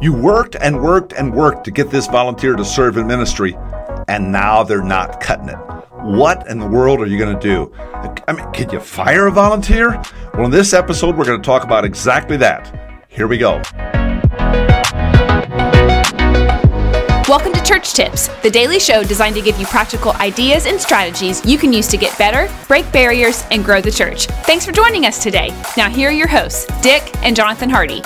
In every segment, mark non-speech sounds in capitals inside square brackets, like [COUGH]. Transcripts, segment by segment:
You worked and worked and worked to get this volunteer to serve in ministry, and now they're not cutting it. What in the world are you going to do? I mean, could you fire a volunteer? Well, in this episode, we're going to talk about exactly that. Here we go. Welcome to Church Tips, the daily show designed to give you practical ideas and strategies you can use to get better, break barriers, and grow the church. Thanks for joining us today. Now, here are your hosts, Dick and Jonathan Hardy.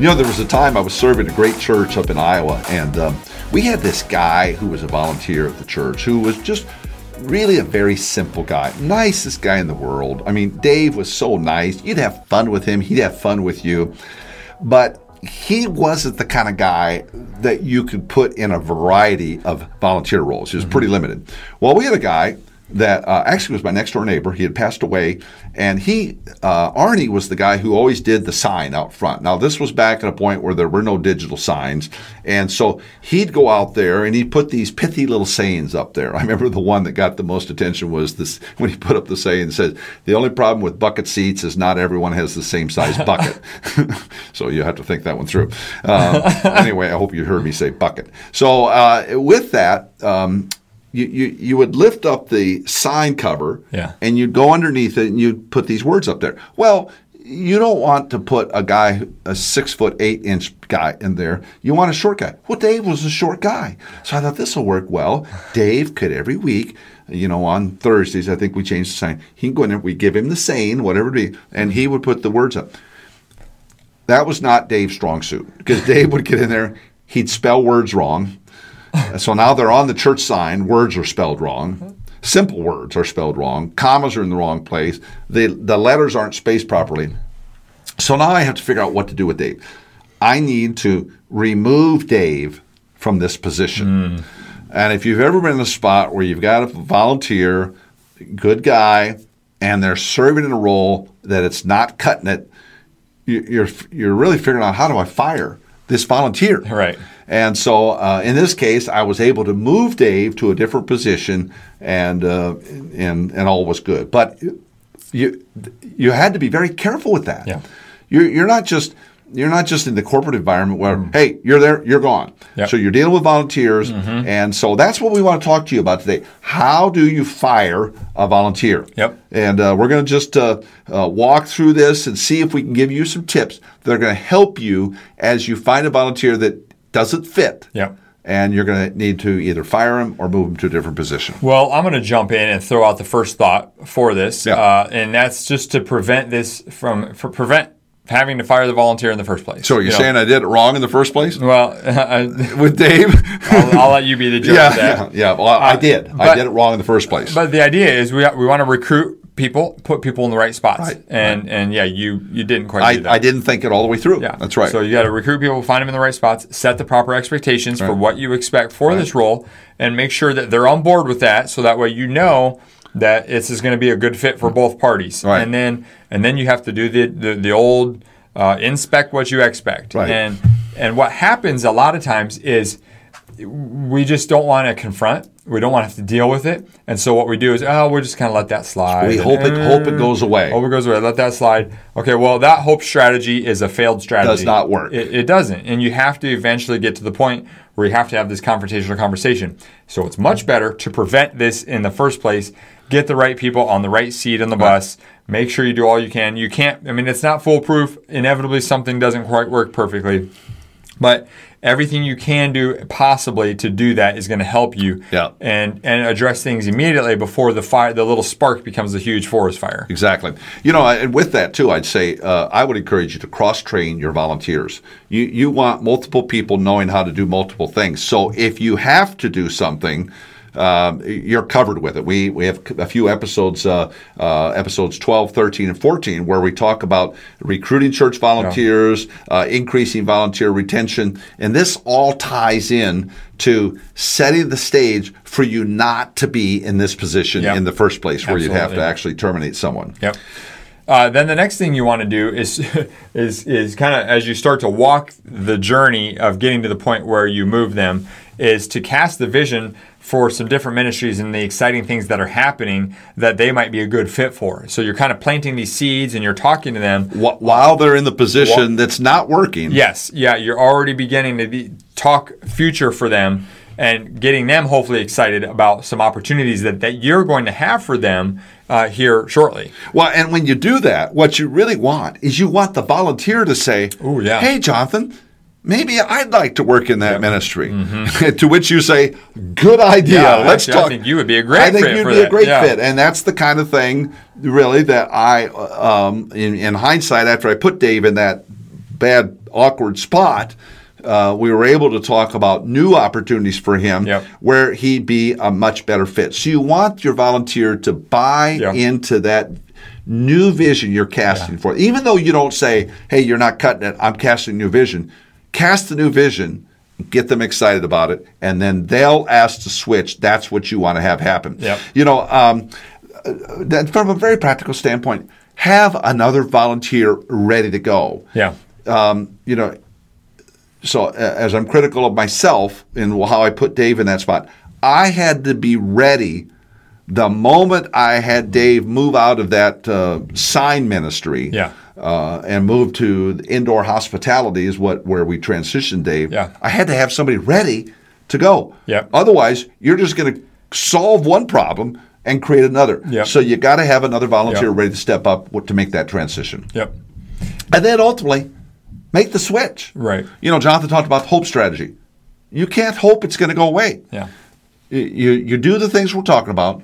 You know, there was a time I was serving a great church up in Iowa, and um, we had this guy who was a volunteer at the church who was just really a very simple guy, nicest guy in the world. I mean, Dave was so nice. You'd have fun with him, he'd have fun with you. But he wasn't the kind of guy that you could put in a variety of volunteer roles. He was pretty limited. Well, we had a guy that uh, actually was my next door neighbor. He had passed away, and he uh, Arnie was the guy who always did the sign out front. Now this was back at a point where there were no digital signs, and so he'd go out there and he'd put these pithy little sayings up there. [LAUGHS] I remember the one that got the most attention was this [LAUGHS] when he put up the saying that says, "The only problem with bucket seats is not everyone has the same size [LAUGHS] bucket." so you have to think that one through. Uh, anyway, I hope you heard me say bucket. So uh, with that. Um, you, you, you would lift up the sign cover Yeah. and you'd go underneath it and you'd put these words up there. Well, you don't want to put a guy, a six foot eight inch guy in there. You want a short guy. Well, Dave was a short guy. So I thought this will work well. Dave could every week, you know, on Thursdays, I think we changed the sign. He can go in there, we give him the saying, whatever it be, and he would put the words up. That was not Dave's strong suit because Dave would get in there, he'd spell words wrong. [LAUGHS] so now they're on the church sign, words are spelled wrong. Simple words are spelled wrong. Commas are in the wrong place. The, the letters aren't spaced properly. So now I have to figure out what to do with Dave. I need to remove Dave from this position. Hmm. And if you've ever been in a spot where you've got a volunteer, good guy, and they're serving in a role that it's not cutting it, you- you're you're really figuring out how do I fire this volunteer? Right. And so uh, in this case, I was able to move Dave to a different position, and uh, and and all was good. But you you had to be very careful with that. Yeah. You're you're not just you're not just in the corporate environment where hey you're there you're gone. Yep. So you're dealing with volunteers, and so that's what we want to talk to you about today. How do you fire a volunteer? Yep. And uh, we're going to just uh, uh, walk through this and see if we can give you some tips that are going to help you as you find a volunteer that doesn't fit. Yeah. And you're going to need to either fire him or move him to a different position. Well, I'm going to jump in and throw out the first thought for this, Yeah. uh, and that's just to prevent this from for prevent having to fire the volunteer in the first place. So you're You know? saying I did it wrong in the first place Well, [LAUGHS] I, [LAUGHS] with Dave? I'll, I'll let you be the judge [LAUGHS] yeah, of that. yeah, yeah. Well, I Uh, did. I did it wrong in the first place. But the idea is we we want to recruit people, put people in the right spots, Right, and and yeah, you you didn't quite I, do that. I didn't think it all the way through. Yeah, That's right. So you got to recruit people, find them in the right spots, set the proper expectations for what you expect for this role, and make sure that they're on board with that. So that way you know that this is going to be a good fit for both parties. Right. And then and then you have to do the the, the old uh, inspect what you expect. Right. And and what happens a lot of times is we just don't want to confront. We don't want to have to deal with it. And so what we do is, oh, we'll just kind of let that slide. we hope it hope it goes away. Hope it goes away. Let that slide. Okay, well, that hope strategy is a failed strategy. Does not work. It, it doesn't. And you have to eventually get to the point where you have to have this confrontational conversation. So it's much better to prevent this in the first place. Get the right people on the right seat on the bus. Make sure you do all you can. You can't, I mean, it's not foolproof. Inevitably, something doesn't quite work perfectly. But everything you can do possibly to do that is going to help you Yeah. and and address things immediately before the fire the little spark becomes a huge forest fire. Exactly. You know, and with that too, I'd say uh, I would encourage you to cross train your volunteers. You you want multiple people knowing how to do multiple things. So if you have to do something. Um, you're covered with it. We we have a few episodes, uh, uh, episodes 12, 13, and 14, where we talk about recruiting church volunteers, uh, increasing volunteer retention, and this all ties in to setting the stage for you not to be in this position Yep. in the first place, where you'd have to actually terminate someone. Yep. Uh, then the next thing you want to do is [LAUGHS] is is kind of as you start to walk the journey of getting to the point where you move them is to cast the vision for some different ministries and the exciting things that are happening that they might be a good fit for. So you're kind of planting these seeds and you're talking to them While they're in the position that's not working. Yes, yeah, you're already beginning to be, talk future for them and getting them hopefully excited about some opportunities that, that you're going to have for them uh, here shortly. Well, and when you do that, what you really want is you want the volunteer to say, Ooh, yeah. "Hey, Jonathan, maybe I'd like to work in that ministry." [LAUGHS] to which you say, "Good idea. Mm-hmm. Yeah, Let's actually, I talk." think you would be a great I think you'd be a great Yeah. fit, and that's the kind of thing, really, that I, um, in, in hindsight, after I put Dave in that bad, awkward spot. Uh, we were able to talk about new opportunities for him Yep. where he'd be a much better fit. So you want your volunteer to buy Yeah. into that new vision you're casting for. Even though you don't say, "Hey, you're not cutting it. I'm casting new vision." Cast the new vision, get them excited about it, and then they'll ask to switch. That's what you want to have happen. Yep. You know, um, uh, that from a very practical standpoint, have another volunteer ready to go. Yeah. Um, you know, so uh, as I'm critical of myself in how I put Dave in that spot, I had to be ready the moment I had Dave move out of that uh, sign ministry. Yeah. Uh, and move to the indoor hospitality is what where we transitioned Dave. Yeah. I had to have somebody ready to go. Yep. Otherwise, you're just going to solve one problem and create another. Yep. So you got to have another volunteer Yep. ready to step up to make that transition. Yep. And then ultimately, make the switch. Right. You know, Jonathan talked about hope strategy. You can't hope it's going to go away. Yeah. You, you, you do the things we're talking about,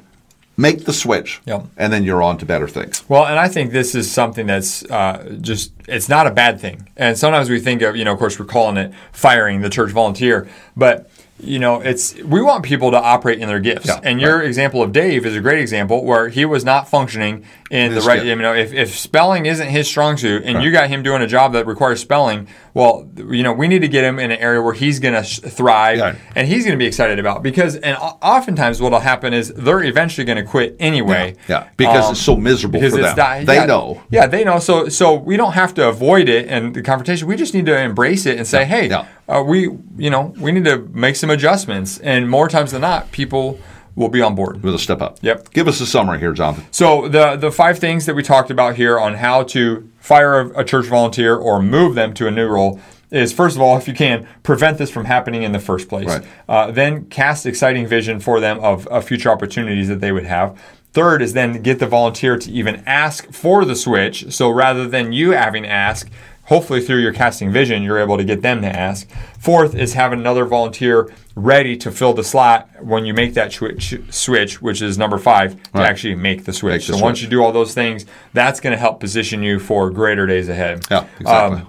make the switch, Yep. and then you're on to better things. Well, and I think this is something that's uh, just, it's not a bad thing. And sometimes we think of, you know, of course, we're calling it firing the church volunteer, but, you know, it's, we want people to operate in their gifts. Yeah, and your example of Dave is a great example where he was not functioning in His the right, gift. you know, if, if spelling isn't his strong suit and you got him doing a job that requires spelling, well, you know, we need to get him in an area where he's going to thrive Yeah. and he's going to be excited about because, and oftentimes what'll happen is they're eventually going to quit anyway. Yeah, because Um, it's so miserable for it's them. not- they yeah, know. Yeah, they know. So so we don't have to avoid it and the confrontation. We just need to embrace it and say, hey, yeah. Uh, we you know we need to make some adjustments. And more times than not, people will be on board. With a step up. Yep. Give us a summary here, Jonathan. So the the five things that we talked about here on how to fire a, a church volunteer or move them to a new role is first of all, if you can, prevent this from happening in the first place. Right. Uh, then cast exciting vision for them of, of future opportunities that they would have. Third is then get the volunteer to even ask for the switch. So rather than you having to ask, hopefully through your casting vision, you're able to get them to ask. Fourth is have another volunteer ready to fill the slot when you make that switch, switch which is number five, to Right. actually make the switch. Make the so once you do all those things, that's going to help position you for greater days ahead. Yeah, exactly. Um,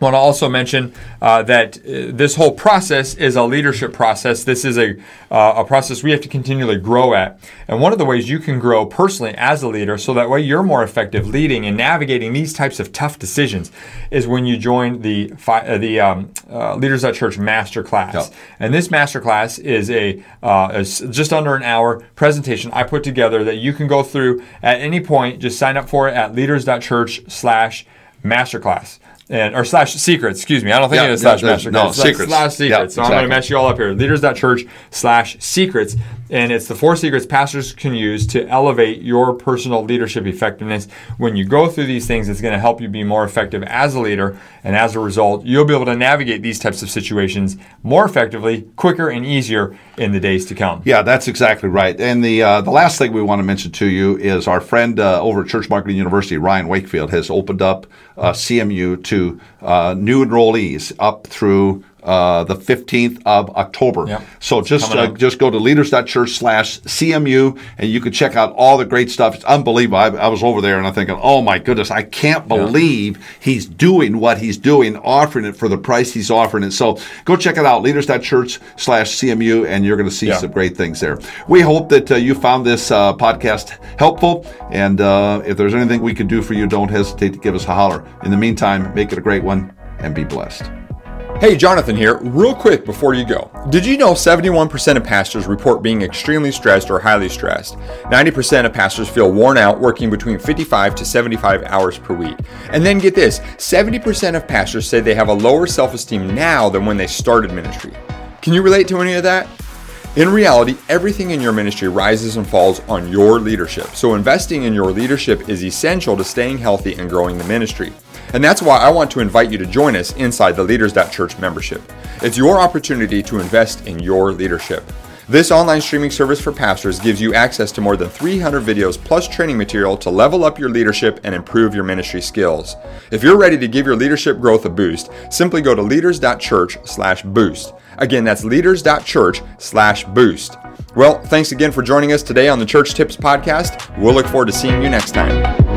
want to also mention uh, that uh, this whole process is a leadership process. This is a, uh, a process we have to continually grow at. And one of the ways you can grow personally as a leader, so that way you're more effective leading and navigating these types of tough decisions, is when you join the fi- uh, the um, uh, Leaders at Church Master Class. And this master class is a, uh, just under an hour presentation I put together that you can go through at any point. Just sign up for it at leaders.church slash masterclass. And, or slash secrets, excuse me. I don't think Yeah, it is slash there's- masterclass. no, It's secrets. Slash secrets. Yeah, so I'm going to mess you all up here. Leaders.church slash secrets. And it's the four secrets pastors can use to elevate your personal leadership effectiveness. When you go through these things, it's going to help you be more effective as a leader. And as a result, you'll be able to navigate these types of situations more effectively, quicker, and easier in the days to come. Yeah, that's exactly right. And the uh, the last thing we want to mention to you is our friend uh, over at Church Marketing University, Ryan Wakefield, has opened up CMU to uh, new enrollees up through uh, the 15th of October. Yep. So just uh, just go to leaders.church slash CMU and you can check out all the great stuff. It's unbelievable. I, I was over there and I'm thinking, oh my goodness, I can't believe he's doing what he's doing, offering it for the price he's offering it. So go check it out, leaders.church slash CMU, and you're going to see Yeah. some great things there. We hope that uh, you found this uh, podcast helpful. And uh, if there's anything we can do for you, don't hesitate to give us a holler. In the meantime, make it a great one and be blessed. Hey, Jonathan here. Real quick before you go. Did you know 71% of pastors report being extremely stressed or highly stressed? 90% of pastors feel worn out working between 55 to 75 hours per week. And then get this 70% of pastors say they have a lower self esteem now than when they started ministry. Can you relate to any of that? In reality, everything in your ministry rises and falls on your leadership. So, investing in your leadership is essential to staying healthy and growing the ministry. And that's why I want to invite you to join us inside the Leaders.Church membership. It's your opportunity to invest in your leadership. This online streaming service for pastors gives you access to more than 300 videos plus training material to level up your leadership and improve your ministry skills. If you're ready to give your leadership growth a boost, simply go to leaders.church/boost. Again, that's leaders.church/boost. Well, thanks again for joining us today on the Church Tips podcast. We'll look forward to seeing you next time.